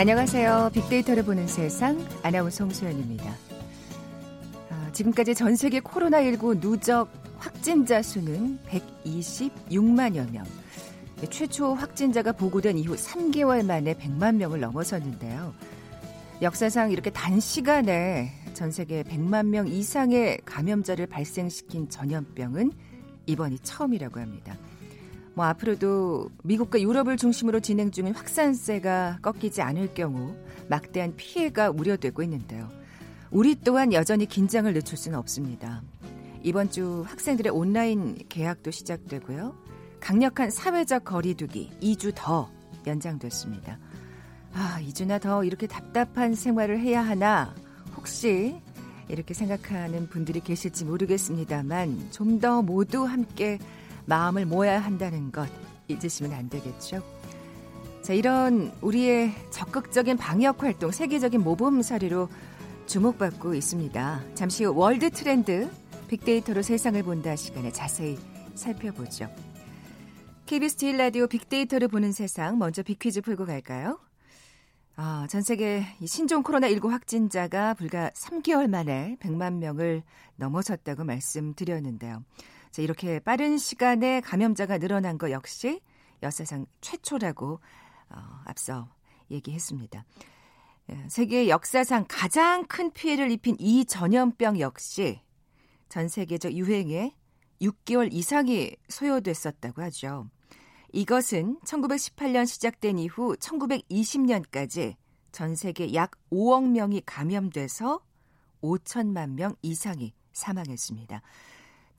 안녕하세요. 빅데이터를 보는 세상 아나운서 홍소연입니다. 아, 지금까지 전 세계 코로나19 누적 확진자 수는 126만여 명. 최초 확진자가 보고된 이후 3개월 만에 100만 명을 넘어섰는데요. 역사상 이렇게 단시간에 전 세계 100만 명 이상의 감염자를 발생시킨 전염병은 이번이 처음이라고 합니다. 뭐 앞으로도 미국과 유럽을 중심으로 진행 중인 확산세가 꺾이지 않을 경우 막대한 피해가 우려되고 있는데요. 우리 또한 여전히 긴장을 늦출 수는 없습니다. 이번 주 학생들의 온라인 개학도 시작되고요. 강력한 사회적 거리두기 2주 더 연장됐습니다. 아, 2주나 더 이렇게 답답한 생활을 해야 하나 혹시 이렇게 생각하는 분들이 계실지 모르겠습니다만 좀 더 모두 함께 마음을 모아야 한다는 것 잊으시면 안 되겠죠. 자, 이런 우리의 적극적인 방역 활동 세계적인 모범 사례로 주목받고 있습니다. 잠시 후 월드 트렌드 빅데이터로 세상을 본다 시간에 자세히 살펴보죠. KBS 제일 라디오 빅데이터로 보는 세상 먼저 빅퀴즈 풀고 갈까요? 아, 전 세계 신종 코로나19 확진자가 불과 3개월 만에 100만 명을 넘어섰다고 말씀드렸는데요. 자, 이렇게 빠른 시간에 감염자가 늘어난 것 역시 역사상 최초라고 어, 앞서 얘기했습니다. 예, 세계 역사상 가장 큰 피해를 입힌 이 전염병 역시 전 세계적 유행에 6개월 이상이 소요됐었다고 하죠. 이것은 1918년 시작된 이후 1920년까지 전 세계 약 5억 명이 감염돼서 5천만 명 이상이 사망했습니다.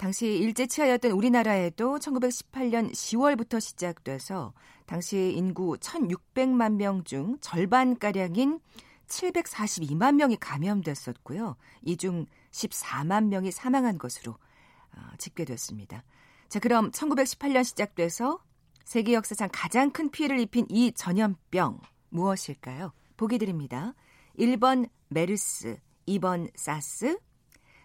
당시 일제 치하였던 우리나라에도 1918년 10월부터 시작돼서 당시 인구 1,600만 명 중 절반가량인 742만 명이 감염됐었고요. 이 중 14만 명이 사망한 것으로 어, 집계됐습니다. 자, 그럼 1918년 시작돼서 세계 역사상 가장 큰 피해를 입힌 이 전염병 무엇일까요? 보기 드립니다. 1번 메르스, 2번 사스,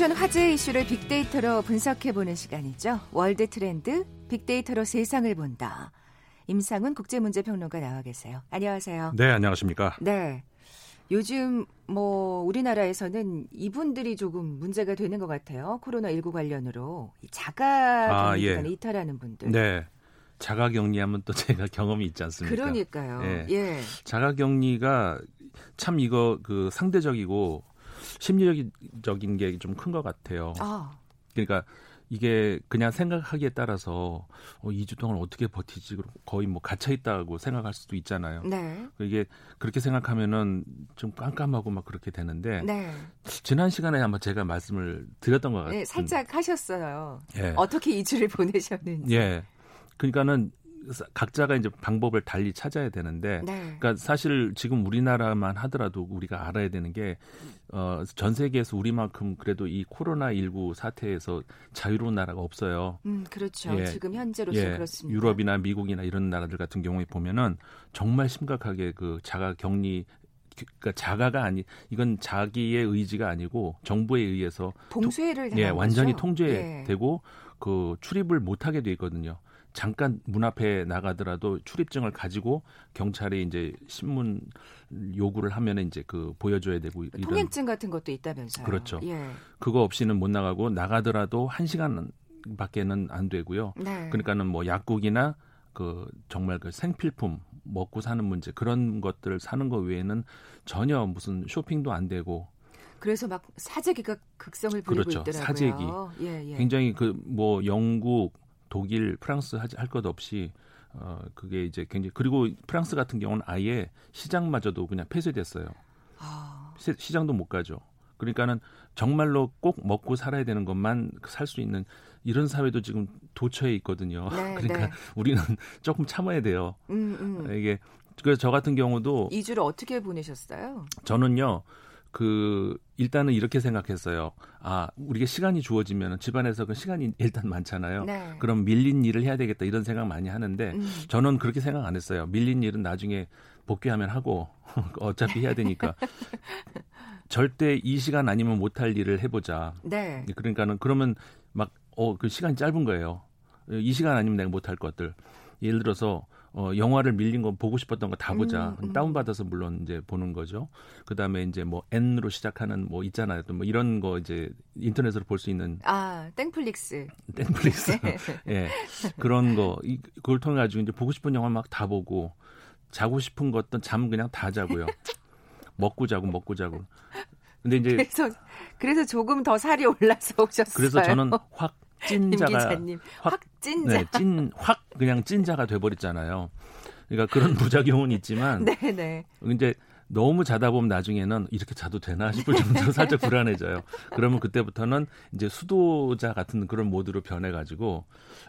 지구촌 화제 이슈를 빅데이터로 분석해보는 시간이죠. 월드 트렌드 빅데이터로 세상을 본다. 임상훈 국제문제평론가 나와 계세요. 안녕하세요. 네, 안녕하십니까. 네. 요즘 뭐 우리나라에서는 이분들이 조금 문제가 되는 것 같아요. 코로나19 관련으로 자가 아, 예. 이탈하는 분들. 네. 자가 격리하면 또 제가 경험이 있지 않습니까? 그러니까요. 예. 예. 자가 격리가 참 이거 그 상대적이고 심리적인 게 좀 큰 것 같아요. 아. 그러니까 이게 그냥 생각하기에 따라서 어, 2주 동안 어떻게 버티지 거의 뭐 갇혀 있다고 생각할 수도 있잖아요. 네. 이게 그렇게 생각하면은 좀 깜깜하고 막 그렇게 되는데 네. 지난 시간에 아마 제가 말씀을 드렸던 것 같아요. 네, 살짝 하셨어요. 예. 어떻게 2주를 보내셨는지. 예. 그러니까는 각자가 이제 방법을 달리 찾아야 되는데, 네. 그러니까 사실 지금 우리나라만 하더라도 우리가 알아야 되는 게, 어, 전 세계에서 우리만큼 그래도 이 코로나 19 사태에서 자유로운 나라가 없어요. 음, 그렇죠. 예. 지금 현재로서 예. 그렇습니다. 유럽이나 미국이나 이런 나라들 같은 경우에 보면은 정말 심각하게 그 자가 격리 그러니까 자가가 아니 이건 자기의 의지가 아니고 정부에 의해서 봉쇄를 예, 완전히 통제되고 예. 그 출입을 못 하게 돼 있거든요. 잠깐 문 앞에 나가더라도 출입증을 가지고 경찰에 이제 신문 요구를 하면 이제 그 보여줘야 되고 이런 통행증 같은 것도 있다면서요. 그렇죠. 예. 그거 없이는 못 나가고 나가더라도 한 시간 밖에는 안 되고요. 네. 그러니까는 뭐 약국이나 그 정말 그 생필품 먹고 사는 문제 그런 것들을 사는 것 외에는 전혀 무슨 쇼핑도 안 되고 그래서 막 사재기가 극성을 부리고 그렇죠. 있더라고요. 사재기. 예, 예. 굉장히 그 뭐 영국 독일, 프랑스 할 것 없이 어 그게 이제 굉장히 그리고 프랑스 같은 경우는 아예 시장마저도 그냥 폐쇄됐어요. 아. 시, 장도 못 가죠. 그러니까는 정말로 꼭 먹고 살아야 되는 것만 살 수 있는 이런 사회도 지금 도처에 있거든요. 네, 그러니까 네. 우리는 조금 참아야 돼요. 음, 음. 이게 그래서 저 같은 경우도 2주를 어떻게 보내셨어요? 저는요. 그 일단은 이렇게 생각했어요. 아, 우리가 시간이 주어지면 집안에서 그 시간이 일단 많잖아요. 네. 그럼 밀린 일을 해야 되겠다 이런 생각 많이 하는데 음. 저는 그렇게 생각 안 했어요. 밀린 일은 나중에 복귀하면 하고 어차피 해야 되니까 절대 이 시간 아니면 못할 일을 해보자. 네. 그러니까는 그러면 막 어 그 시간이 짧은 거예요. 이 시간 아니면 내가 못할 것들. 예를 들어서 어, 영화를 밀린 거 보고 싶었던 거 다 보자. 음, 음. 다운받아서 물론 이제 보는 거죠. 그 다음에 이제 뭐 N으로 시작하는 뭐 있잖아요. 또 뭐 이런 거 이제 인터넷으로 볼 수 있는. 아, 땡플릭스. 땡플릭스. 예. 네. 그런 거, 이, 그걸 통해 가지고 이제 보고 싶은 영화 막 다 보고 자고 싶은 것도 잠 그냥 다 자고요. 먹고 자고 먹고 자고. 근데 이제 그래서 그래서 조금 더 살이 올라서 오셨어요. 그래서 저는 확 찐자가 확, 찐자. 네, 찐 확 그냥 찐자가 돼버렸잖아요. 그러니까 그런 부작용은 있지만, 네, 네. 이제 너무 자다 보면 나중에는 이렇게 자도 되나 싶을 정도로 살짝 불안해져요. 그러면 그때부터는 이제 수도자 같은 그런 모드로 변해가지고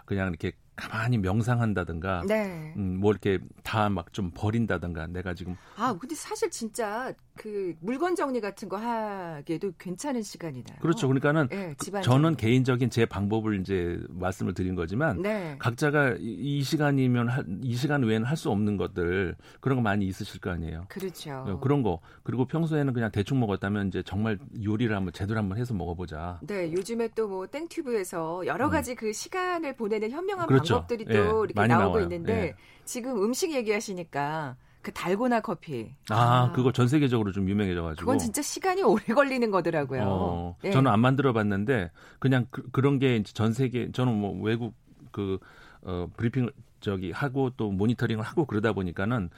그냥 이렇게 가만히 명상한다든가, 네. 음, 뭐 이렇게 다 막 좀 버린다든가, 내가 지금. 아, 근데 사실 진짜 그 물건 정리 같은 거 하기에도 괜찮은 시간이다. 그렇죠. 그러니까는 네, 저는 개인적인 제 방법을 이제 말씀을 드린 거지만 네. 각자가 이 시간이면 이 시간 외에는 할 수 없는 것들 그런 거 많이 있으실 거 아니에요. 그렇죠. 네, 그런 거 그리고 평소에는 그냥 대충 먹었다면 이제 정말 요리를 한번 제대로 한번 해서 먹어보자. 네, 요즘에 또 뭐 땡튜브에서 여러 음. 가지 음. 그 시간을 보내는 현명한 그렇죠. 방법들이 또 예, 이렇게 나오고 나와요. 있는데 예. 지금 음식 얘기하시니까 그 달고나 커피. 아, 아, 그거 전 세계적으로 좀 유명해져가지고. 그건 진짜 시간이 오래 걸리는 거더라고요. 어, 네. 저는 안 만들어봤는데 그냥 그, 런 게 전 세계 저는 뭐 외국 그 어, 브리핑 저기 하고 또 모니터링을 하고 그러다 보니까는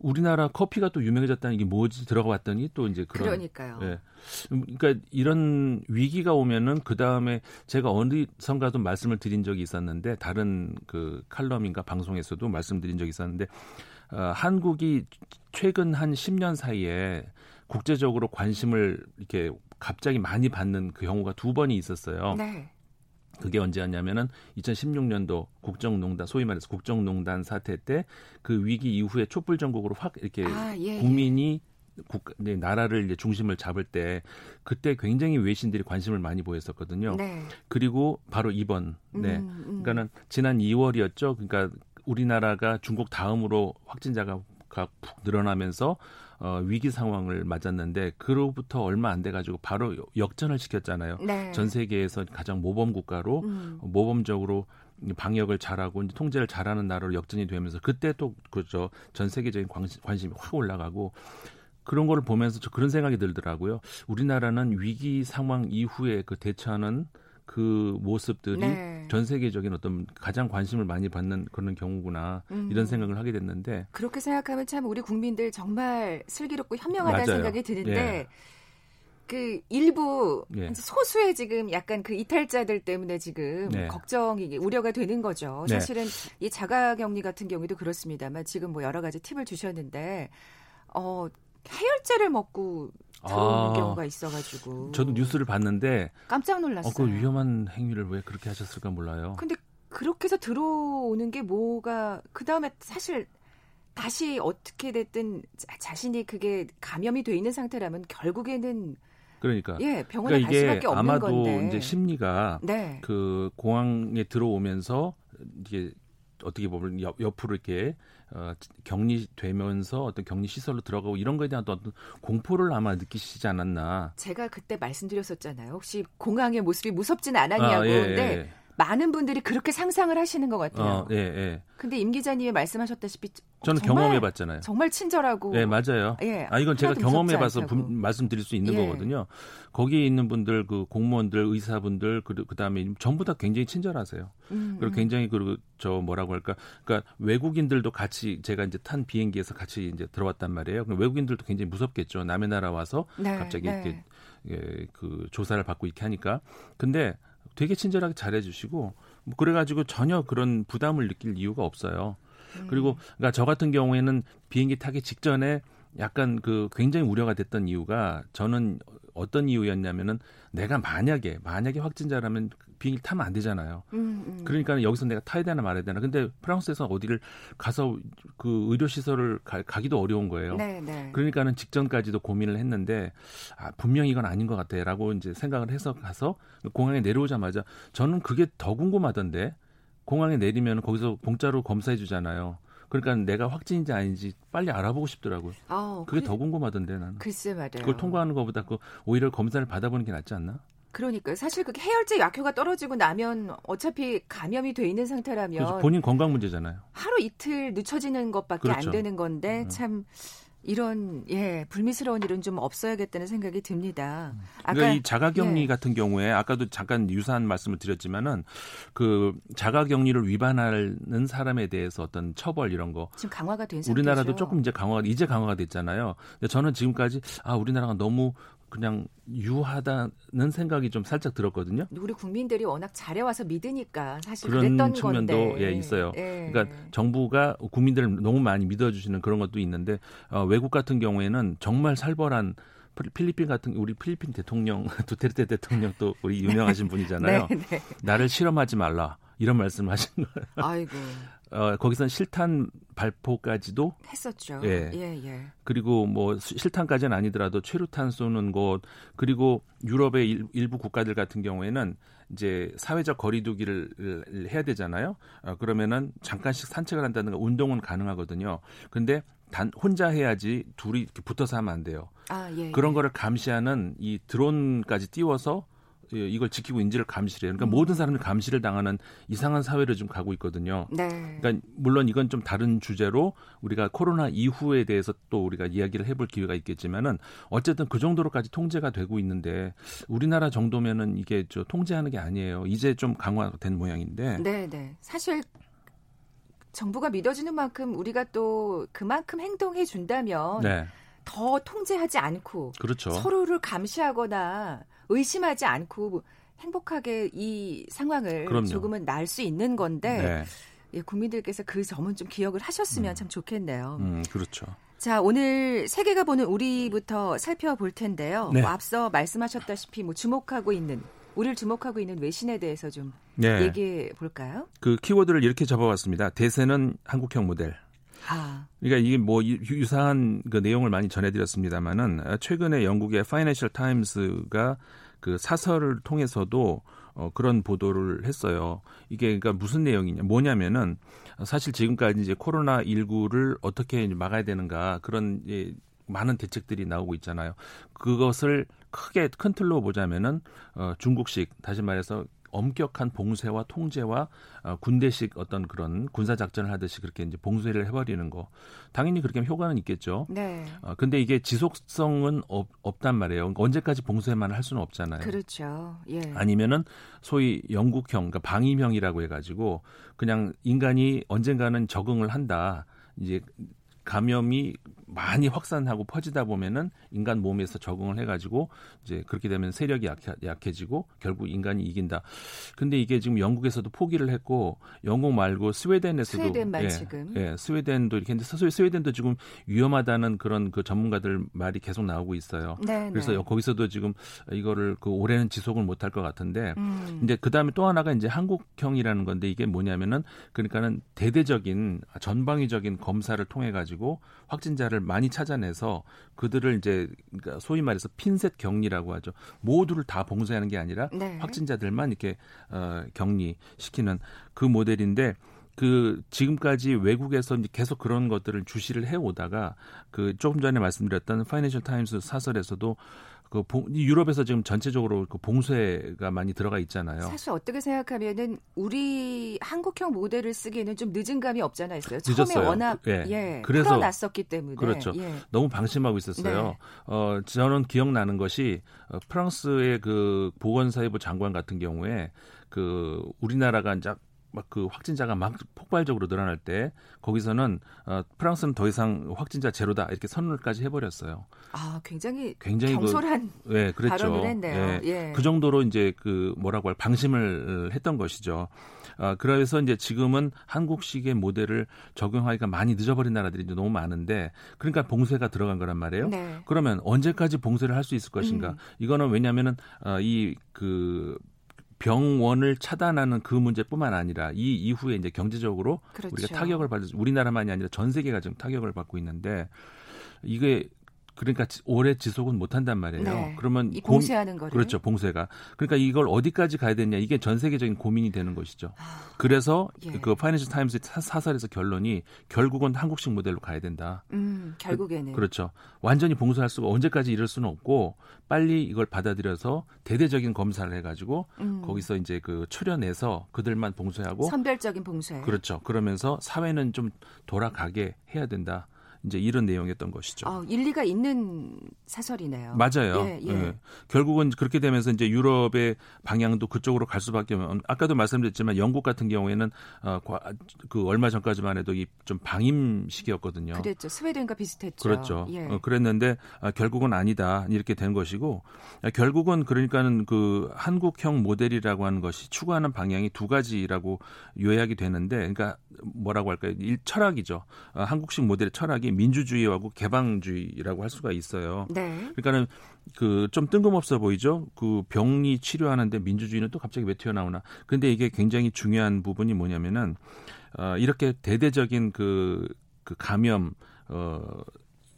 우리나라 커피가 또 유명해졌다는 게 뭐지 들어가 봤더니 또 이제 그런 그러니까요. 예. 그러니까 이런 위기가 오면은 그 다음에 제가 어디선가도 말씀을 드린 적이 있었는데 다른 그 칼럼인가 방송에서도 말씀드린 적이 있었는데 어, 한국이 최근 한 10년 사이에 국제적으로 관심을 이렇게 갑자기 많이 받는 그 경우가 두 번이 있었어요. 네. 그게 언제였냐면은 2016년도 국정농단 소위 말해서 국정농단 사태 때 그 위기 이후에 촛불 전국으로 확 이렇게 아, 예, 예. 국민이 국, 네, 나라를 이제 중심을 잡을 때 그때 굉장히 외신들이 관심을 많이 보였었거든요. 네. 그리고 바로 이번 네. 음, 음. 그러니까는 지난 2월이었죠. 그러니까 우리나라가 중국 다음으로 확진자가 푹 늘어나면서 어, 위기 상황을 맞았는데 그로부터 얼마 안 돼 가지고 바로 역전을 시켰잖아요. 네. 전 세계에서 가장 모범 국가로 음. 모범적으로 방역을 잘하고 이제 통제를 잘하는 나라로 역전이 되면서 그때 또 그죠 전 세계적인 관심, 관심이 확 올라가고 그런 거를 보면서 저 그런 생각이 들더라고요. 우리나라는 위기 상황 이후에 그 대처하는 그 모습들이 네. 전 세계적인 어떤 가장 관심을 많이 받는 그런 경우구나 음. 이런 생각을 하게 됐는데 그렇게 생각하면 참 우리 국민들 정말 슬기롭고 현명하다는 맞아요. 생각이 드는데 예. 그 일부 예. 소수의 지금 약간 그 이탈자들 때문에 지금 네. 걱정이 우려가 되는 거죠. 네. 사실은 이 자가격리 같은 경우도 그렇습니다만 지금 뭐 여러 가지 팁을 주셨는데 어 해열제를 먹고 들어오는 아, 경우가 있어가지고. 저도 뉴스를 봤는데 깜짝 놀랐어요. 어, 그 위험한 행위를 왜 그렇게 하셨을까 몰라요. 근데 그렇게 해서 들어오는 게 뭐가 그 다음에 사실 다시 어떻게 됐든 자 신이 그게 감염이 돼 있는 상태라면 결국에는 그러니까 예 병원에 그러니까 갈 수밖에 없는 아마도 건데. 이제 심리가 네. 그 공항에 들어오면서 이게 어떻게 보면 옆, 옆으로 이렇게 어, 격리되면서 어떤 격리 시설로 들어가고 이런 거에 대한 어떤 공포를 아마 느끼시지 않았나. 제가 그때 말씀드렸었잖아요. 혹시 공항의 모습이 무섭진 않았냐고. 아, 예, 근데 예. 많은 분들이 그렇게 상상을 하시는 것 같아요. 어, 예, 예. 근데 임 기자님이 말씀하셨다시피 저는 경험해 봤잖아요. 정말 친절하고 예, 맞아요. 예. 아 이건 제가 경험해 봐서 말씀드릴 수 있는 예. 거거든요. 거기에 있는 분들 그 공무원들, 의사분들 그 그다음에 전부 다 굉장히 친절하세요. 음, 그리고 음. 굉장히 그리고 저 뭐라고 할까? 그러니까 외국인들도 같이 제가 이제 탄 비행기에서 같이 이제 들어왔단 말이에요. 그럼 외국인들도 굉장히 무섭겠죠. 남의 나라 와서 네, 갑자기 네. 이렇게 예, 그 조사를 받고 이렇게 하니까. 근데 되게 친절하게 잘해주시고 뭐 그래가지고 전혀 그런 부담을 느낄 이유가 없어요. 음. 그리고 그러니까 저 같은 경우에는 비행기 타기 직전에 약간 그 굉장히 우려가 됐던 이유가 저는 어떤 이유였냐면은 내가 만약에 만약에 확진자라면 비행기 타면 안 되잖아요. 음, 음. 그러니까 여기서 내가 타야 되나 말아야 되나. 근데 프랑스에서 어디를 가서 그 의료 시설을 가, 기도 어려운 거예요. 네, 네. 그러니까는 직전까지도 고민을 했는데 아, 분명히 이건 아닌 것 같아라고 이제 생각을 해서 가서 공항에 내려오자마자 저는 그게 더 궁금하던데 공항에 내리면 거기서 공짜로 검사해 주잖아요. 그러니까 내가 확진인지 아닌지 빨리 알아보고 싶더라고요. 어, 그게 그래, 더 궁금하던데 나는. 글쎄 말이에요. 그걸 통과하는 것보다 그 오히려 검사를 받아보는 게 낫지 않나? 그러니까 사실 그 해열제 약효가 떨어지고 나면 어차피 감염이 돼 있는 상태라면 본인 건강 문제잖아요. 하루 이틀 늦춰지는 것밖에 그렇죠. 안 되는 건데 음. 참 이런 예 불미스러운 일은 좀 없어야겠다는 생각이 듭니다. 아까 그러니까 이 자가격리 예. 같은 경우에 아까도 잠깐 유사한 말씀을 드렸지만은 그 자가격리를 위반하는 사람에 대해서 어떤 처벌 이런 거 지금 강화가 된 우리나라도 조금 이제 강화가 이제 강화가 됐잖아요. 근데 저는 지금까지 아 우리나라가 너무 그냥 유하다는 생각이 좀 살짝 들었거든요. 우리 국민들이 워낙 잘해와서 믿으니까 사실 그런 그랬던 측면도 건데. 예, 있어요. 예. 그러니까 정부가 국민들을 너무 많이 믿어주시는 그런 것도 있는데 어, 외국 같은 경우에는 정말 살벌한 필리핀 같은 우리 필리핀 대통령 두테르테 대통령 또 우리 유명하신 분이잖아요. 네, 네. 나를 실험하지 말라 이런 말씀하신 거예요. 아이고. 어, 거기선 실탄 발포까지도 했었죠. 예. 예, 예. 그리고 뭐 실탄까지는 아니더라도 최루탄 쏘는 곳 그리고 유럽의 일, 일부 국가들 같은 경우에는 이제 사회적 거리두기를 해야 되잖아요. 어, 그러면은 잠깐씩 산책을 한다든가 운동은 가능하거든요. 근데 단 혼자 해야지 둘이 이렇게 붙어서 하면 안 돼요. 아, 예, 그런 예. 거를 감시하는 이 드론까지 띄워서 예, 이걸 지키고 인지를 감시를 해요. 그러니까 음. 모든 사람들이 감시를 당하는 이상한 사회를 좀 가고 있거든요. 네. 그러니까 물론 이건 좀 다른 주제로 우리가 코로나 이후에 대해서 또 우리가 이야기를 해볼 기회가 있겠지만은 어쨌든 그 정도로까지 통제가 되고 있는데 우리나라 정도면은 이게 저 통제하는 게 아니에요. 이제 좀 강화된 모양인데. 네, 네. 사실 정부가 믿어지는 만큼 우리가 또 그만큼 행동해 준다면 네. 더 통제하지 않고 그렇죠. 서로를 감시하거나 의심하지 않고 행복하게 이 상황을 그럼요. 조금은 날 수 있는 건데 네. 예, 국민들께서 그 점은 좀 기억을 하셨으면 음. 참 좋겠네요. 음, 그렇죠. 자, 오늘 세계가 보는 우리부터 살펴볼 텐데요. 네. 뭐 앞서 말씀하셨다시피 뭐 주목하고 있는 우리를 주목하고 있는 외신에 대해서 좀 네. 얘기해 볼까요? 그 키워드를 이렇게 잡아봤습니다. 대세는 한국형 모델. 아. 그러니까 이게 뭐 유사한 그 내용을 많이 전해드렸습니다만은 최근에 영국의 파이낸셜 타임스가 그 사설을 통해서도 어, 그런 보도를 했어요. 이게 그러니까 무슨 내용이냐, 뭐냐면은 사실 지금까지 이제 코로나 19를 어떻게 막아야 되는가 그런 이제 많은 대책들이 나오고 있잖아요. 그것을 크게 큰 틀로 보자면은 어, 중국식 다시 말해서 엄격한 봉쇄와 통제와 어, 군대식 어떤 그런 군사 작전을 하듯이 그렇게 이제 봉쇄를 해버리는 거 당연히 그렇게 하면 효과는 있겠죠. 네. 어, 근데 이게 지속성은 없, 없단 말이에요. 그러니까 언제까지 봉쇄만 할 수는 없잖아요. 그렇죠. 예. 아니면은 소위 영국형, 그러니까 방위형이라고 해가지고 그냥 인간이 언젠가는 적응을 한다. 이제 감염이 많이 확산하고 퍼지다 보면은 인간 몸에서 적응을 해가지고 이제 그렇게 되면 세력이 약해, 약해 지고 결국 인간이 이긴다. 근데 이게 지금 영국에서도 포기를 했고 영국 말고 스웨덴에서도 스웨덴만 예, 지금 예, 스웨덴도 이렇게 했는데 스웨덴도 지금 위험하다는 그런 그 전문가들 말이 계속 나오고 있어요. 네, 그래서 네. 거기서도 지금 이거를 그 올해는 지속을 못할 것 같은데 음. 이제 그 다음에 또 하나가 이제 한국형이라는 건데 이게 뭐냐면은 그러니까는 대대적인 전방위적인 검사를 통해 가지고 확진자를 많이 찾아내서 그들을 이제 그러니까 소위 말해서 핀셋 격리라고 하죠. 모두를 다 봉쇄하는 게 아니라 네. 확진자들만 이렇게 어, 격리시키는 그 모델인데 그 지금까지 외국에서 계속 그런 것들을 주시를 해 오다가 그 조금 전에 말씀드렸던 파이낸셜 타임스 사설에서도 그 유럽에서 지금 전체적으로 그 봉쇄가 많이 들어가 있잖아요. 사실 어떻게 생각하면은 우리 한국형 모델을 쓰기에는 좀 늦은 감이 없잖아 있어요. 늦었어요. 처음에 워낙 예, 예 그래서 풀어놨었기 때문에 그렇죠. 예. 너무 방심하고 있었어요. 네. 어 저는 기억나는 것이 어, 프랑스의 그 보건사회부 장관 같은 경우에 그 우리나라가 이제 막 그 확진자가 막 폭발적으로 늘어날 때 거기서는 어, 프랑스는 더 이상 확진자 제로다 이렇게 선언을까지 해버렸어요. 아 굉장히 굉장히 그 경솔한 그, 예, 그랬죠. 발언을 했네요. 예, 예. 그 정도로 이제 그 뭐라고 할 방심을 했던 것이죠. 아, 그래서 이제 지금은 한국식의 모델을 적용하기가 많이 늦어버린 나라들이 이제 너무 많은데 그러니까 봉쇄가 들어간 거란 말이에요. 네. 그러면 언제까지 봉쇄를 할 수 있을 것인가? 음. 이거는 왜냐하면은 어, 이그 병원을 차단하는 그 문제뿐만 아니라 이 이후에 이제 경제적으로 그렇죠. 우리가 타격을 받을 우리나라만이 아니라 전 세계가 지금 타격을 받고 있는데 이게 그러니까 오래 지속은 못 한단 말이에요. 네. 그러면 이 봉쇄하는 거를 그렇죠. 봉쇄가. 그러니까 이걸 어디까지 가야 되냐 이게 전 세계적인 고민이 되는 것이죠. 아, 그래서 예. 그 파이낸셜 타임스 사설에서 결론이 결국은 한국식 모델로 가야 된다. 음, 결국에는 그, 렇죠 완전히 봉쇄할 수가 언제까지 이럴 수는 없고 빨리 이걸 받아들여서 대대적인 검사를 해 가지고 음. 거기서 이제 그 출연해서 그들만 봉쇄하고 선별적인 봉쇄. 그렇죠. 그러면서 사회는 좀 돌아가게 해야 된다. 이제 이런 내용이었던 것이죠. 아, 일리가 있는 사설이네요. 맞아요. 예, 예. 예. 결국은 그렇게 되면서 이제 유럽의 방향도 그쪽으로 갈 수밖에 없는. 아까도 말씀드렸지만 영국 같은 경우에는 어, 그 얼마 전까지만 해도 이 좀 방임 시기였거든요. 그랬죠. 스웨덴과 비슷했죠. 그렇죠. 예. 어, 그랬는데 아, 결국은 아니다 이렇게 된 것이고 아, 결국은 그러니까는 그 한국형 모델이라고 하는 것이 추구하는 방향이 두 가지라고 요약이 되는데, 그러니까 뭐라고 할까요? 일 철학이죠. 아, 한국식 모델의 철학이 민주주의하고 개방주의라고 할 수가 있어요. 네. 그러니까는 그 좀 뜬금없어 보이죠. 그 병리 치료하는데 민주주의는 또 갑자기 왜 튀어나오나. 근데 이게 굉장히 중요한 부분이 뭐냐면은 어 이렇게 대대적인 그, 그 감염 어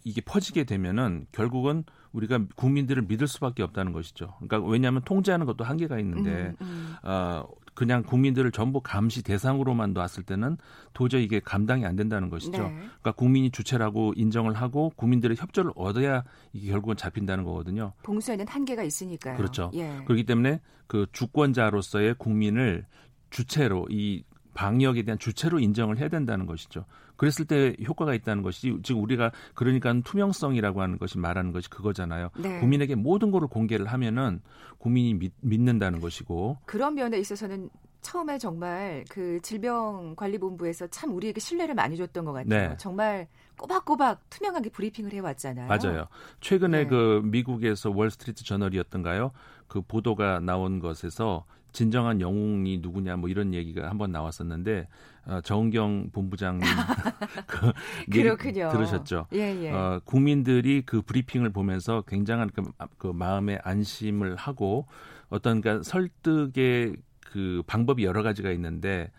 이게 퍼지게 되면은 결국은 우리가 국민들을 믿을 수밖에 없다는 것이죠. 그러니까 왜냐하면 통제하는 것도 한계가 있는데 음, 음. 어, 그냥 국민들을 전부 감시 대상으로만 놨을 때는 도저히 이게 감당이 안 된다는 것이죠. 네. 그러니까 국민이 주체라고 인정을 하고 국민들의 협조를 얻어야 이게 결국은 잡힌다는 거거든요. 봉쇄는 한계가 있으니까요. 그렇죠. 예. 그렇기 때문에 그 주권자로서의 국민을 주체로 이 방역에 대한 주체로 인정을 해야 된다는 것이죠. 그랬을 때 효과가 있다는 것이 지금 우리가 그러니까 투명성이라고 하는 것이 말하는 것이 그거잖아요. 네. 국민에게 모든 것을 공개를 하면은 국민이 믿, 믿는다는 것이고 그런 면에 있어서는 처음에 정말 그 질병관리본부에서 참 우리에게 신뢰를 많이 줬던 것 같아요. 네. 정말 꼬박꼬박 투명하게 브리핑을 해왔잖아요. 맞아요. 최근에 네. 그 미국에서 월스트리트 저널이었던가요? 그 보도가 나온 것에서 진정한 영웅이 누구냐 뭐 이런 얘기가 한번 나왔었는데 어, 정은경 본부장님 그 그렇군요. 들으셨죠? 예, 예. 어, 국민들이 그 브리핑을 보면서 굉장한 그, 그 마음의 안심을 하고 어떤 그러니까 설득의 그 방법이 여러 가지가 있는데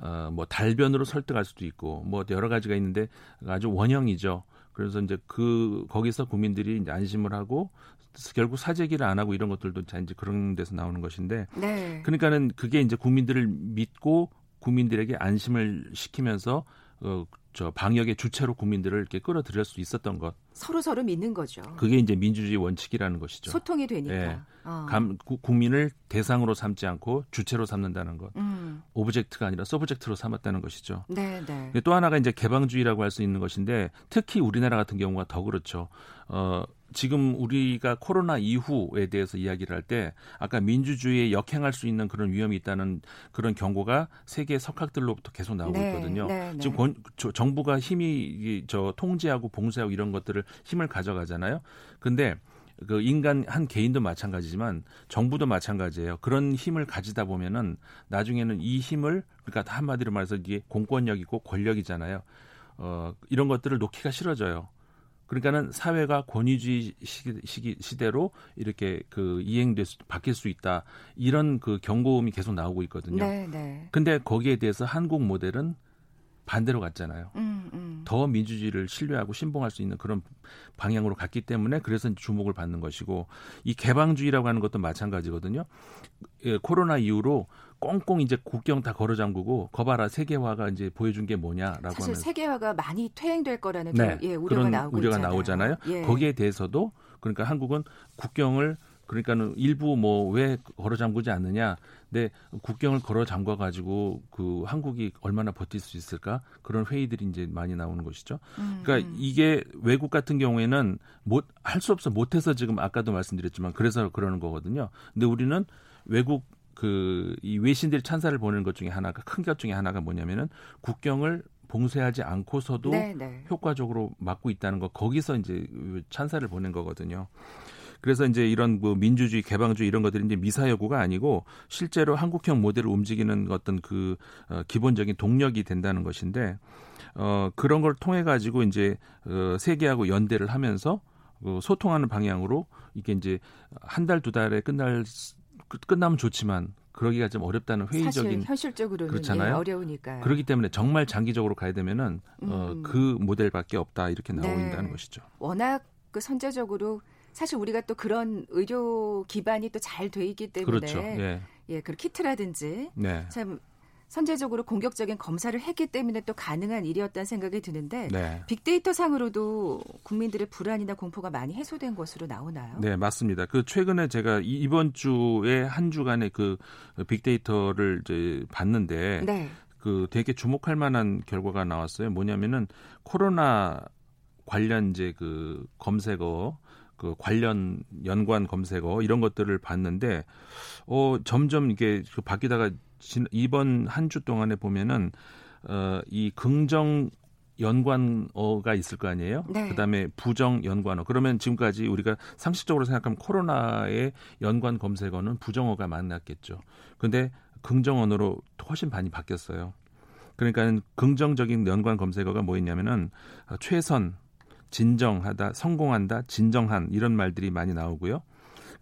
어, 뭐 달변으로 설득할 수도 있고 뭐 여러 가지가 있는데 아주 원형이죠. 그래서 이제 그 거기서 국민들이 이제 안심을 하고 결국 사재기를 안 하고 이런 것들도 이제 그런 데서 나오는 것인데 네. 그러니까는 그게 이제 국민들을 믿고 국민들에게 안심을 시키면서 어, 저 방역의 주체로 국민들을 이렇게 끌어들일 수 있었던 것. 서로 서로 믿는 거죠. 그게 이제 민주주의 원칙이라는 것이죠. 소통이 되니까. 예. 어. 감, 구, 국민을 대상으로 삼지 않고 주체로 삼는다는 것. 음. object가 아니라 subject로 삼았다는 것이죠. 네, 네. 또 하나가 이제 개방주의라고 할 수 있는 것인데 특히 우리나라 같은 경우가 더 그렇죠. 어, 지금 우리가 코로나 이후에 대해서 이야기를 할 때 아까 민주주의에 역행할 수 있는 그런 위험이 있다는 그런 경고가 세계 석학들로부터 계속 나오고 네, 있거든요. 네, 네. 지금 권, 저, 정부가 힘이 저 통제하고 봉쇄하고 이런 것들을 힘을 가져가잖아요. 근데 그 인간 한 개인도 마찬가지지만 정부도 마찬가지예요. 그런 힘을 가지다 보면은 나중에는 이 힘을 그러니까 한마디로 말해서 이게 공권력이고 권력이잖아요. 어, 이런 것들을 놓기가 싫어져요. 그러니까는 사회가 권위주의 시기, 시대로 이렇게 그 이행될 수, 바뀔 수 있다. 이런 그 경고음이 계속 나오고 있거든요. 네, 네. 근데 거기에 대해서 한국 모델은 반대로 갔잖아요. 음, 음. 더 민주주의를 신뢰하고 신봉할 수 있는 그런 방향으로 갔기 때문에 그래서 주목을 받는 것이고 이 개방주의라고 하는 것도 마찬가지거든요. 예, 코로나 이후로 꽁꽁 이제 국경 다 걸어 잠그고 거봐라 세계화가 이제 보여준 게 뭐냐라고 사실 하면 세계화가 많이 퇴행될 거라는 네, 예, 우려가 그런 나오고 우려가 있잖아요. 나오잖아요. 예. 거기에 대해서도 그러니까 한국은 국경을 그러니까는 일부 뭐 왜 걸어 잠그지 않느냐. 근데 국경을 걸어 잠궈 가지고 그 한국이 얼마나 버틸 수 있을까? 그런 회의들이 이제 많이 나오는 것이죠. 음, 그러니까 음. 이게 외국 같은 경우에는 못 할 수 없어 못 해서 지금 아까도 말씀드렸지만 그래서 그러는 거거든요. 근데 우리는 외국 그 이 외신들 찬사를 보내는 것 중에 하나가 큰 것 중에 하나가 뭐냐면은 국경을 봉쇄하지 않고서도 네네. 네. 효과적으로 막고 있다는 거 거기서 이제 찬사를 보낸 거거든요. 그래서 이제 이런 뭐 민주주의, 개방주의 이런 것들이 이제 미사여구가 아니고 실제로 한국형 모델을 움직이는 어떤 그 어, 기본적인 동력이 된다는 것인데 어 그런 걸 통해 가지고 이제 어 세계하고 연대를 하면서 어, 소통하는 방향으로 이게 이제 한 달 두 달에 끝날 끝나면 좋지만 그러기가 좀 어렵다는 회의적인 현실적으로는 그렇잖아요. 예, 어려우니까요. 그렇기 때문에 정말 장기적으로 가야 되면은 어, 음. 어, 그 모델밖에 없다 이렇게 나오는다는 네. 것이죠. 워낙 그 선제적으로 사실 우리가 또 그런 의료 기반이 또 잘 돼 있기 때문에 그렇죠. 예. 예, 그 키트라든지 네. 참 선제적으로 공격적인 검사를 했기 때문에 또 가능한 일이었다는 생각이 드는데 네. 빅데이터 상으로도 국민들의 불안이나 공포가 많이 해소된 것으로 나오나요? 네, 맞습니다. 그 최근에 제가 이번 주에 한 주간의 그 빅데이터를 이제 봤는데 네. 그 되게 주목할 만한 결과가 나왔어요. 뭐냐면은 코로나 관련 이제 그 검색어 그 관련 연관 검색어 이런 것들을 봤는데 어 점점 이게 그 바뀌다가 이번 한 주 동안에 보면은 어이 긍정 연관어가 있을 거 아니에요? 네. 그다음에 부정 연관어. 그러면 지금까지 우리가 상식적으로 생각하면 코로나의 연관 검색어는 부정어가 많았겠죠. 근데 긍정 언어로 훨씬 많이 바뀌었어요. 그러니까 긍정적인 연관 검색어가 뭐였냐면은 어, 최선, 진정하다, 성공한다, 진정한 이런 말들이 많이 나오고요.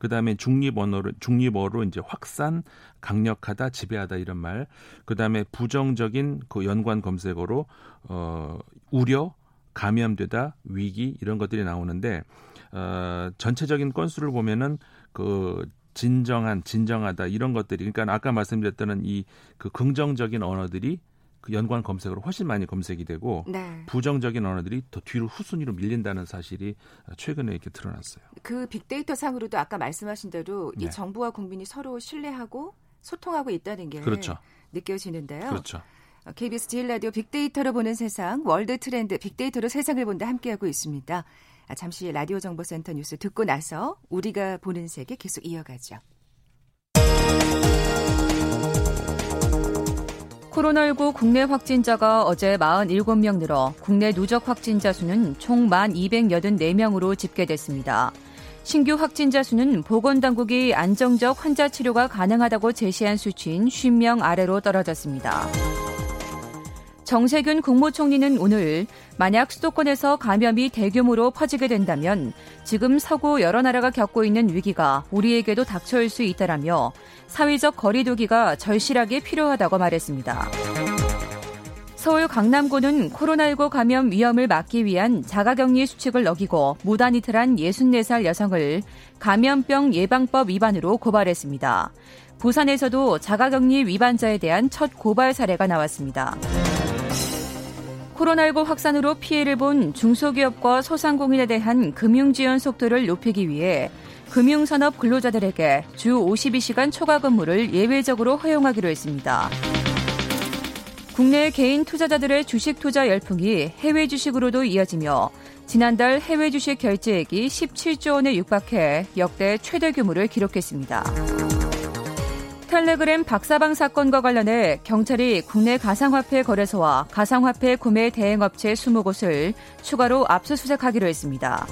그다음에 중립 언어로 중립어로 이제 확산, 강력하다, 지배하다 이런 말. 그다음에 부정적인 그 연관 검색어로 어 우려, 감염되다, 위기 이런 것들이 나오는데 어 전체적인 건수를 보면은 그 진정한, 진정하다 이런 것들이 그러니까 아까 말씀드렸던 이 그 긍정적인 언어들이 그 연관 검색으로 훨씬 많이 검색이 되고 네. 부정적인 언어들이 더 뒤로 후순위로 밀린다는 사실이 최근에 이렇게 드러났어요. 그 빅데이터 상으로도 아까 말씀하신 대로 네. 이 정부와 국민이 서로 신뢰하고 소통하고 있다는 게 그렇죠. 느껴지는데요. 그렇죠. KBS 제일 라디오 빅데이터로 보는 세상 월드 트렌드 빅데이터로 세상을 본다 함께하고 있습니다. 아, 잠시 라디오 정보센터 뉴스 듣고 나서 우리가 보는 세계 계속 이어가죠. 코로나19 국내 확진자가 어제 47명 늘어 국내 누적 확진자 수는 총 1,284명으로 집계됐습니다. 신규 확진자 수는 보건당국이 안정적 환자 치료가 가능하다고 제시한 수치인 50명 아래로 떨어졌습니다. 정세균 국무총리는 오늘 만약 수도권에서 감염이 대규모로 퍼지게 된다면 지금 서구 여러 나라가 겪고 있는 위기가 우리에게도 닥쳐올 수 있다라며 사회적 거리두기가 절실하게 필요하다고 말했습니다. 서울 강남구는 코로나19 감염 위험을 막기 위한 자가격리 수칙을 어기고 무단 이틀한 64살 여성을 감염병 예방법 위반으로 고발했습니다. 부산에서도 자가격리 위반자에 대한 첫 고발 사례가 나왔습니다. 코로나19 확산으로 피해를 본 중소기업과 소상공인에 대한 금융 지원 속도를 높이기 위해 금융산업 근로자들에게 주 52시간 초과 근무를 예외적으로 허용하기로 했습니다. 국내 개인 투자자들의 주식 투자 열풍이 해외 주식으로도 이어지며 지난달 해외 주식 결제액이 17조 원에 육박해 역대 최대 규모를 기록했습니다. 텔레그램 박사방 사건과 관련해 경찰이 국내 가상화폐 거래소와 가상화폐 구매 대행업체 20곳을 추가로 압수수색하기로 했습니다.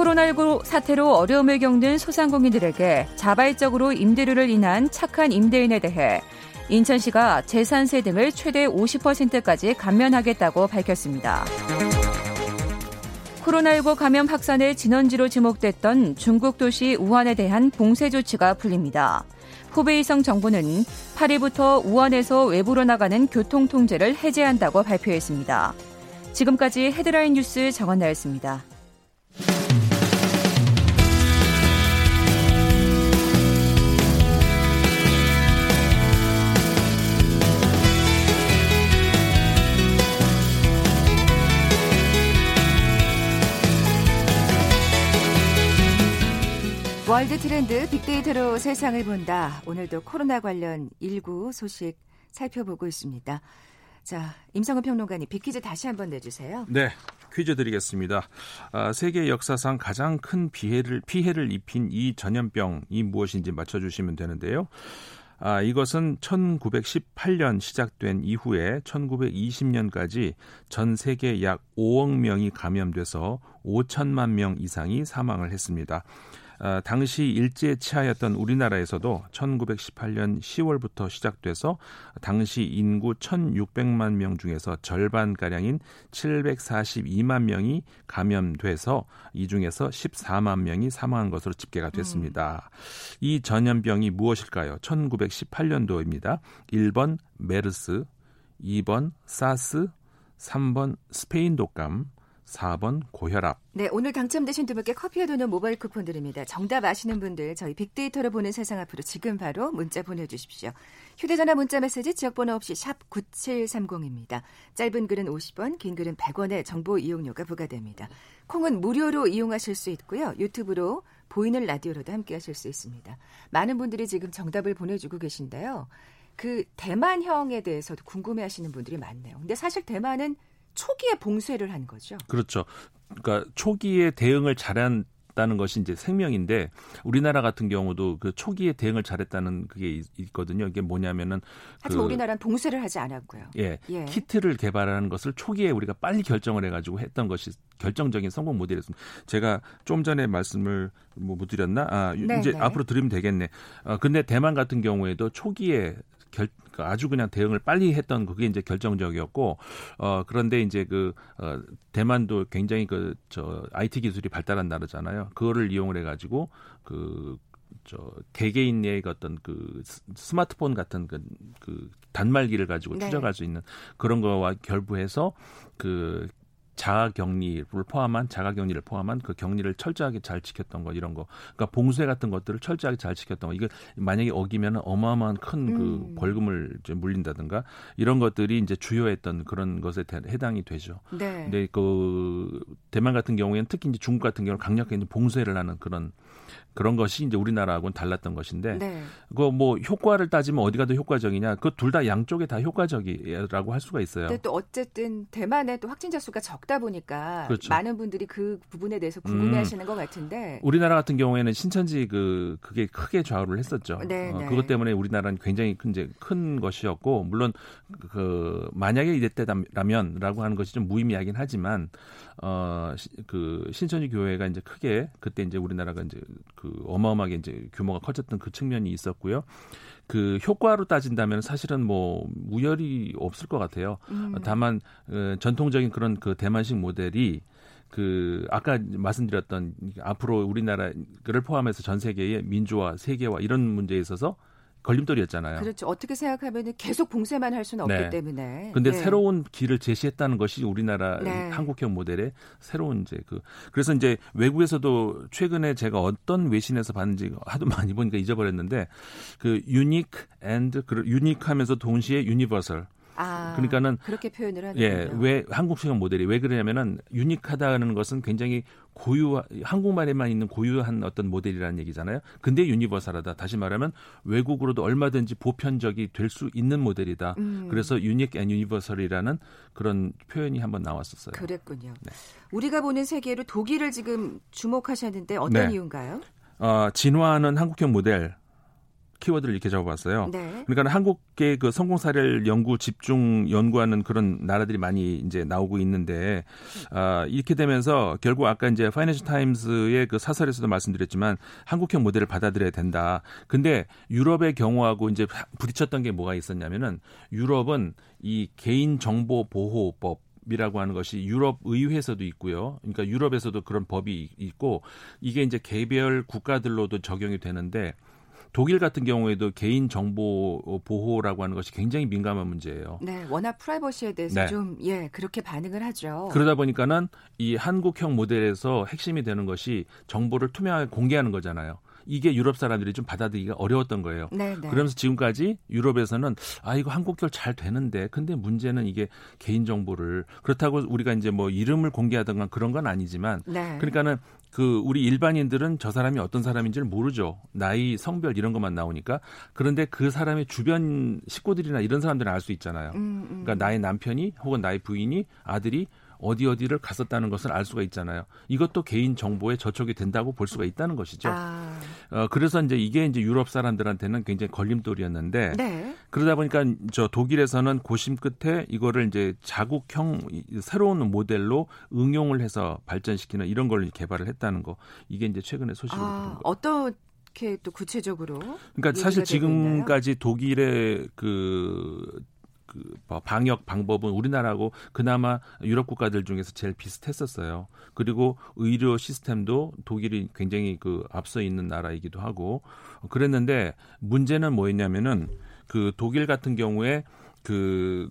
코로나19 사태로 어려움을 겪는 소상공인들에게 자발적으로 임대료를 인한 착한 임대인에 대해 인천시가 재산세 등을 최대 50%까지 감면하겠다고 밝혔습니다. 코로나19 감염 확산의 진원지로 지목됐던 중국 도시 우한에 대한 봉쇄 조치가 풀립니다. 후베이성 정부는 8일부터 우한에서 외부로 나가는 교통 통제를 해제한다고 발표했습니다. 지금까지 헤드라인 뉴스 정원나였습니다. 월드 트렌드 빅데이터로 세상을 본다. 오늘도 코로나 관련 일구 소식 살펴보고 있습니다. 자, 임성은 평론가님 빅퀴즈 다시 한번 내주세요. 네. 퀴즈 드리겠습니다. 아, 세계 역사상 가장 큰 피해를 피해를 입힌 이 전염병이 무엇인지 맞춰주시면 되는데요. 아, 이것은 1918년 시작된 이후에 1920년까지 전 세계 약 5억 명이 감염돼서 5천만 명 이상이 사망을 했습니다. 어, 당시 일제 치하였던 우리나라에서도 1918년 10월부터 시작돼서 당시 인구 1,600만 명 중에서 절반 가량인 742만 명이 감염돼서 이 중에서 14만 명이 사망한 것으로 집계가 됐습니다. 음. 이 전염병이 무엇일까요? 1918년도입니다. 1번 메르스, 2번 사스, 3번 스페인 독감, 4번 고혈압. 네, 오늘 당첨되신 두 분께 커피와 도는 모바일 쿠폰 드립니다. 정답 아시는 분들 저희 빅데이터로 보는 세상 앞으로 지금 바로 문자 보내주십시오. 휴대전화 문자 메시지 지역번호 없이 샵 9730입니다. 짧은 글은 50원, 긴 글은 100원의 정보 이용료가 부과됩니다. 콩은 무료로 이용하실 수 있고요. 유튜브로 보이는 라디오로도 함께 하실 수 있습니다. 많은 분들이 지금 정답을 보내주고 계신데요. 그 대만형에 대해서도 궁금해 하시는 분들이 많네요. 근데 사실 대만은 초기에 봉쇄를 한 거죠. 그렇죠. 그러니까 초기에 대응을 잘한 다는 것이 이제 생명인데 우리나라 같은 경우도 그 초기에 대응을 잘했다는 그게 있거든요. 이게 뭐냐면은 하지만 그, 우리나라는 봉쇄를 하지 않았고요. 예, 예, 키트를 개발하는 것을 초기에 우리가 빨리 결정을 해가지고 했던 것이 결정적인 성공 모델이었습니다. 제가 좀 전에 말씀을 뭐 못 드렸나? 아 네, 이제 네. 앞으로 드리면 되겠네. 어, 근데 대만 같은 경우에도 초기에 결, 그 아주 그냥 대응을 빨리 했던 그게 이제 결정적이었고 어 그런데 이제 그 어, 대만도 굉장히 그 저 IT 기술이 발달한 나라잖아요. 그거를 이용을 해 가지고 그저 개개인의 어떤 그 스마트폰 같은 그, 그 단말기를 가지고 네. 추적할 수 있는 그런 거와 결부해서 그 자가격리를 포함한 자가격리를 포함한 그 격리를 철저하게 잘 지켰던 거 이런 거 그러니까 봉쇄 같은 것들을 철저하게 잘 지켰던 거 이거 만약에 어기면 어마어마한 큰그 음. 벌금을 이제 물린다든가 이런 것들이 이제 주요했던 그런 것에 해당이 되죠. 네. 근데 그 대만 같은 경우에는 특히 이제 중국 같은 경우는 강력하게 봉쇄를 하는 그런 그런 것이 이제 우리나라하고는 달랐던 것인데 네. 그뭐 효과를 따지면 어디가 더 효과적이냐 그 둘 다 양쪽에 다 효과적이라고 할 수가 있어요. 근데 또 어쨌든 대만의 또 확진자 수가 적다 보니까 그렇죠. 많은 분들이 그 부분에 대해서 궁금해하시는 음, 것 같은데 우리나라 같은 경우에는 신천지 그 그게 크게 좌우를 했었죠. 네, 어, 네. 그것 때문에 우리나라는 굉장히 큰 이제 큰 것이었고 물론 그 만약에 이랬다면라고 하는 것이 좀 무의미하긴 하지만 어그 신천지 교회가 이제 크게 그때 이제 우리나라가 이제 그 어마어마하게 이제 규모가 커졌던 그 측면이 있었고요. 그 효과로 따진다면 사실은 뭐 우열이 없을 것 같아요. 음. 다만 어, 전통적인 그런 그 대만식 모델이 그 아까 말씀드렸던 앞으로 우리나라를 포함해서 전 세계의 민주화, 세계화 이런 문제에 있어서 걸림돌이었잖아요. 그렇죠. 어떻게 생각하면 계속 봉쇄만 할 수는 없기 네. 때문에. 근데 네. 새로운 길을 제시했다는 것이 우리나라 네. 한국형 모델의 새로운 이제 그 그래서 이제 외국에서도 최근에 제가 어떤 외신에서 봤는지 하도 많이 보니까 잊어버렸는데 그 unique and 그 unique하면서 동시에 universal 아, 그러니까는 그렇게 표현을 하는 예, 왜 한국식 모델이 왜 그러냐면은 unique하다는 것은 굉장히 고유 한국말에만 있는 고유한 어떤 모델이라는 얘기잖아요. 근데 universal하다. 다시 말하면 외국으로도 얼마든지 보편적이 될 수 있는 모델이다. 음. 그래서 unique and universal이라는 그런 표현이 한번 나왔었어요. 그랬군요. 네. 우리가 보는 세계로 독일을 지금 주목하셨는데 어떤 네. 이유인가요? 어, 진화하는 한국형 모델 키워드를 이렇게 잡아봤어요. 네. 그러니까 한국계 그 성공 사례를 연구 집중 연구하는 그런 나라들이 많이 이제 나오고 있는데 아, 이렇게 되면서 결국 아까 이제 파이낸셜 타임스의 그 사설에서도 말씀드렸지만 한국형 모델을 받아들여야 된다. 근데 유럽의 경우하고 이제 부딪혔던 게 뭐가 있었냐면은 유럽은 이 개인 정보 보호법 이라고 하는 것이 유럽 의회에서도 있고요. 그러니까 유럽에서도 그런 법이 있고 이게 이제 개별 국가들로도 적용이 되는데 독일 같은 경우에도 개인 정보 보호라고 하는 것이 굉장히 민감한 문제예요. 네, 워낙 프라이버시에 대해서 네. 좀 예, 그렇게 반응을 하죠. 그러다 보니까는 이 한국형 모델에서 핵심이 되는 것이 정보를 투명하게 공개하는 거잖아요. 이게 유럽 사람들이 좀 받아들이기가 어려웠던 거예요. 네네. 네. 그러면서 지금까지 유럽에서는 아 이거 한국결 잘 되는데 근데 문제는 이게 개인 정보를 그렇다고 우리가 이제 뭐 이름을 공개하던가 그런 건 아니지만 네. 그러니까는 그 우리 일반인들은 저 사람이 어떤 사람인지를 모르죠. 나이, 성별 이런 것만 나오니까. 그런데 그 사람의 주변 식구들이나 이런 사람들은 알 수 있잖아요. 음, 음. 그러니까 나의 남편이 혹은 나의 부인이 아들이 어디 어디를 갔었다는 것을 알 수가 있잖아요. 이것도 개인 정보에 저촉이 된다고 볼 수가 있다는 것이죠. 아. 어, 그래서 이제 이게 이제 유럽 사람들한테는 굉장히 걸림돌이었는데 네. 그러다 보니까 저 독일에서는 고심 끝에 이거를 이제 자국형 새로운 모델로 응용을 해서 발전시키는 이런 걸 개발을 했다는 거. 이게 이제 최근에 소식으로 아, 들은 거. 어떤 이렇게 또 구체적으로 그러니까 사실 지금까지 독일의 그, 그 방역 방법은 우리나라하고 그나마 유럽 국가들 중에서 제일 비슷했었어요. 그리고 의료 시스템도 독일이 굉장히 그 앞서 있는 나라이기도 하고 그랬는데 문제는 뭐였냐면은 그 독일 같은 경우에 그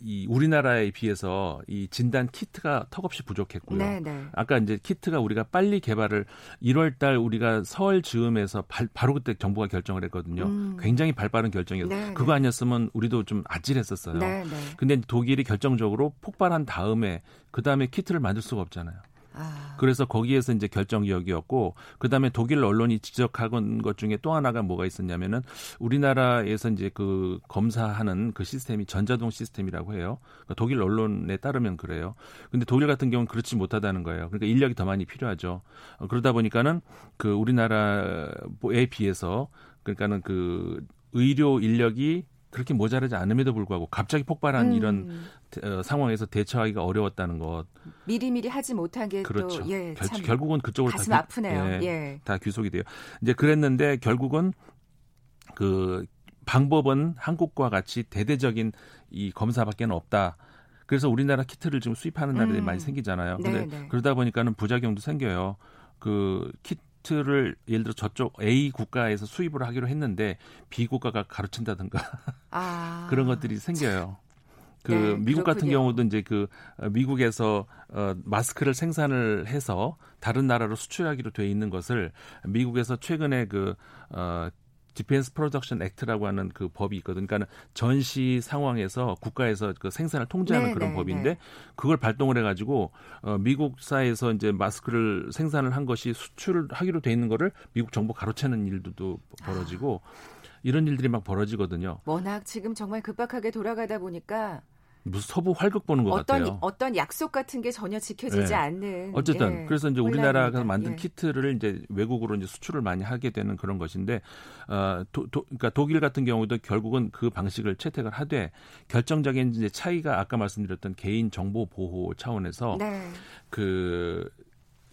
이 우리나라에 비해서 이 진단 키트가 턱없이 부족했고요. 네네. 네. 아까 이제 키트가 우리가 빨리 개발을 1월 달 우리가 설 즈음에서 발, 바로 그때 정부가 결정을 했거든요. 음. 굉장히 발빠른 결정이었어요. 네네. 그거 아니었으면 우리도 좀 아찔했었어요. 네네. 근데 독일이 결정적으로 폭발한 다음에 그 다음에 키트를 만들 수가 없잖아요. 아. 그래서 거기에서 이제 결정기억이었고 그다음에 독일 언론이 지적한 것 중에 또 하나가 뭐가 있었냐면은 우리나라에서 이제 그 검사하는 그 시스템이 전자동 시스템이라고 해요. 그러니까 독일 언론에 따르면 그래요. 근데 독일 같은 경우는 그렇지 못하다는 거예요. 그러니까 인력이 더 많이 필요하죠. 어, 그러다 보니까는 그 우리나라에 비해서 그러니까는 그 의료 인력이 그렇게 모자라지 않음에도 불구하고 갑자기 폭발한 음. 이런 어, 상황에서 대처하기가 어려웠다는 것. 미리미리 하지 못한 게 그렇죠. 또, 예, 결, 결국은 그쪽으로 가슴 다, 아프네요. 예, 예. 다 귀속이 돼요. 이제 그랬는데 결국은 그 방법은 한국과 같이 대대적인 이 검사밖에는 없다. 그래서 우리나라 키트를 지금 수입하는 나라들이 음. 많이 생기잖아요. 근데 네 네. 그러다 보니까는 부작용도 생겨요. 그 키트 프로젝트를 예를 들어 저쪽 A 국가에서 수입을 하기로 했는데 B 국가가 가르친다든가 아. 그런 것들이 생겨요. 그 네, 미국 그렇군요. 같은 경우도 이제 그 어, 미국에서 어 마스크를 생산을 해서 다른 나라로 수출하기로 돼 있는 것을 미국에서 최근에 그어 Defense Production Act라고 하는 그 법이 있거든요. 그러니까 전시 상황에서 국가에서 그 생산을 통제하는 네, 그런 네, 법인데 네. 그걸 발동을 해가지고 어, 미국 회사에서 이제 마스크를 생산을 한 것이 수출을 하기로 돼 있는 거를 미국 정부 가로채는 일도 벌어지고 아. 이런 일들이 막 벌어지거든요. 워낙 지금 정말 급박하게 돌아가다 보니까 무슨 서부 활극 보는 것 어떤, 같아요. 어떤 약속 같은 게 전혀 지켜지지 네. 않는. 어쨌든 예. 그래서 이제 우리나라가 만든 예. 키트를 이제 외국으로 이제 수출을 많이 하게 되는 그런 것인데, 어, 도, 도, 그러니까 독일 같은 경우도 결국은 그 방식을 채택을 하되 결정적인 이제 차이가 아까 말씀드렸던 개인 정보 보호 차원에서 네. 그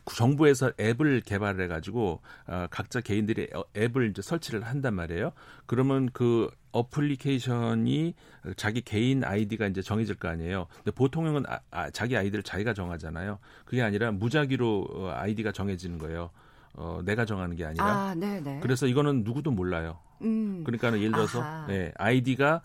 정부에서 앱을 개발해 가지고 어, 각자 개인들이 앱을 이제 설치를 한단 말이에요. 그러면 그 어플리케이션이 자기 개인 아이디가 이제 정해질 거 아니에요. 근데 보통은 아, 아, 자기 아이디를 자기가 정하잖아요. 그게 아니라 무작위로 어, 아이디가 정해지는 거예요. 어, 내가 정하는 게 아니라. 아, 그래서 이거는 누구도 몰라요. 음. 그러니까는 예를 들어서 네, 아이디가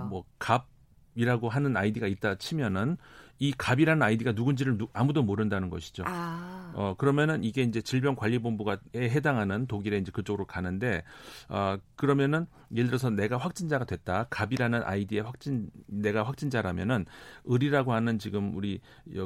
뭐, 뭐 갑이라고 하는 아이디가 있다 치면은 이 갑이라는 아이디가 누군지를 누, 아무도 모른다는 것이죠. 아. 어, 그러면은 이게 이제 질병관리본부가에 해당하는 독일에 이제 그쪽으로 가는데, 어, 그러면은 예를 들어서 내가 확진자가 됐다. 갑이라는 아이디에 확진, 내가 확진자라면은 을이라고 하는 지금 우리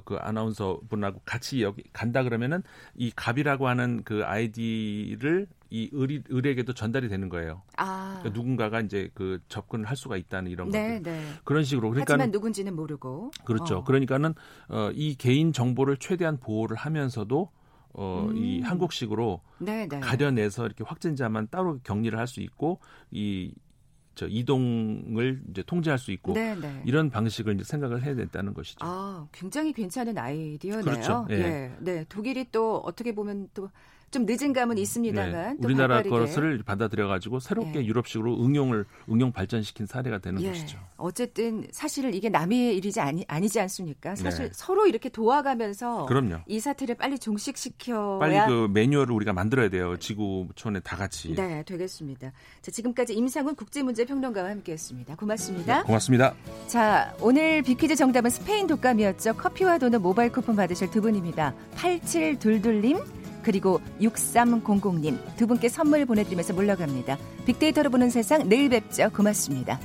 그 아나운서 분하고 같이 여기 간다 그러면은 이 갑이라고 하는 그 아이디를 이 을, 을에게도 전달이 되는 거예요. 아. 그러니까 누군가가 이제 그 접근을 할 수가 있다는 이런 네, 네. 그런 식으로 그러니까 하지만 누군지는 모르고 그렇죠. 어. 그러니까는 어, 이 개인 정보를 최대한 보호를 하면서도 어, 음. 이 한국식으로 네네. 네. 가려내서 이렇게 확진자만 따로 격리를 할 수 있고 이저 이동을 이제 통제할 수 있고 네네. 네. 이런 방식을 이제 생각을 해야 된다는 것이죠. 아, 굉장히 괜찮은 아이디어네요. 그렇죠. 예. 예. 네. 독일이 또 어떻게 보면 또 좀 늦은 감은 있습니다만 네. 우리나라 것을 받아들여 가지고 새롭게 예. 유럽식으로 응용을 응용 발전시킨 사례가 되는 예. 것이죠. 어쨌든 사실 이게 남의 일이지 아니, 아니지 않습니까? 사실 네. 서로 이렇게 도와가면서 그럼요. 이 사태를 빨리 종식시켜 빨리 그 매뉴얼을 우리가 만들어야 돼요. 지구촌에 다 같이. 네, 되겠습니다. 자, 지금까지 임상훈 국제문제평론가와 함께했습니다. 고맙습니다. 네, 고맙습니다. 자, 오늘 비퀴즈 정답은 스페인 독감이었죠. 커피와 도넛 모바일 쿠폰 받으실 두 분입니다. 8722님 그리고 6300님 두 분께 선물 보내드리면서 물러갑니다. 빅데이터로 보는 세상 내일 뵙죠. 고맙습니다.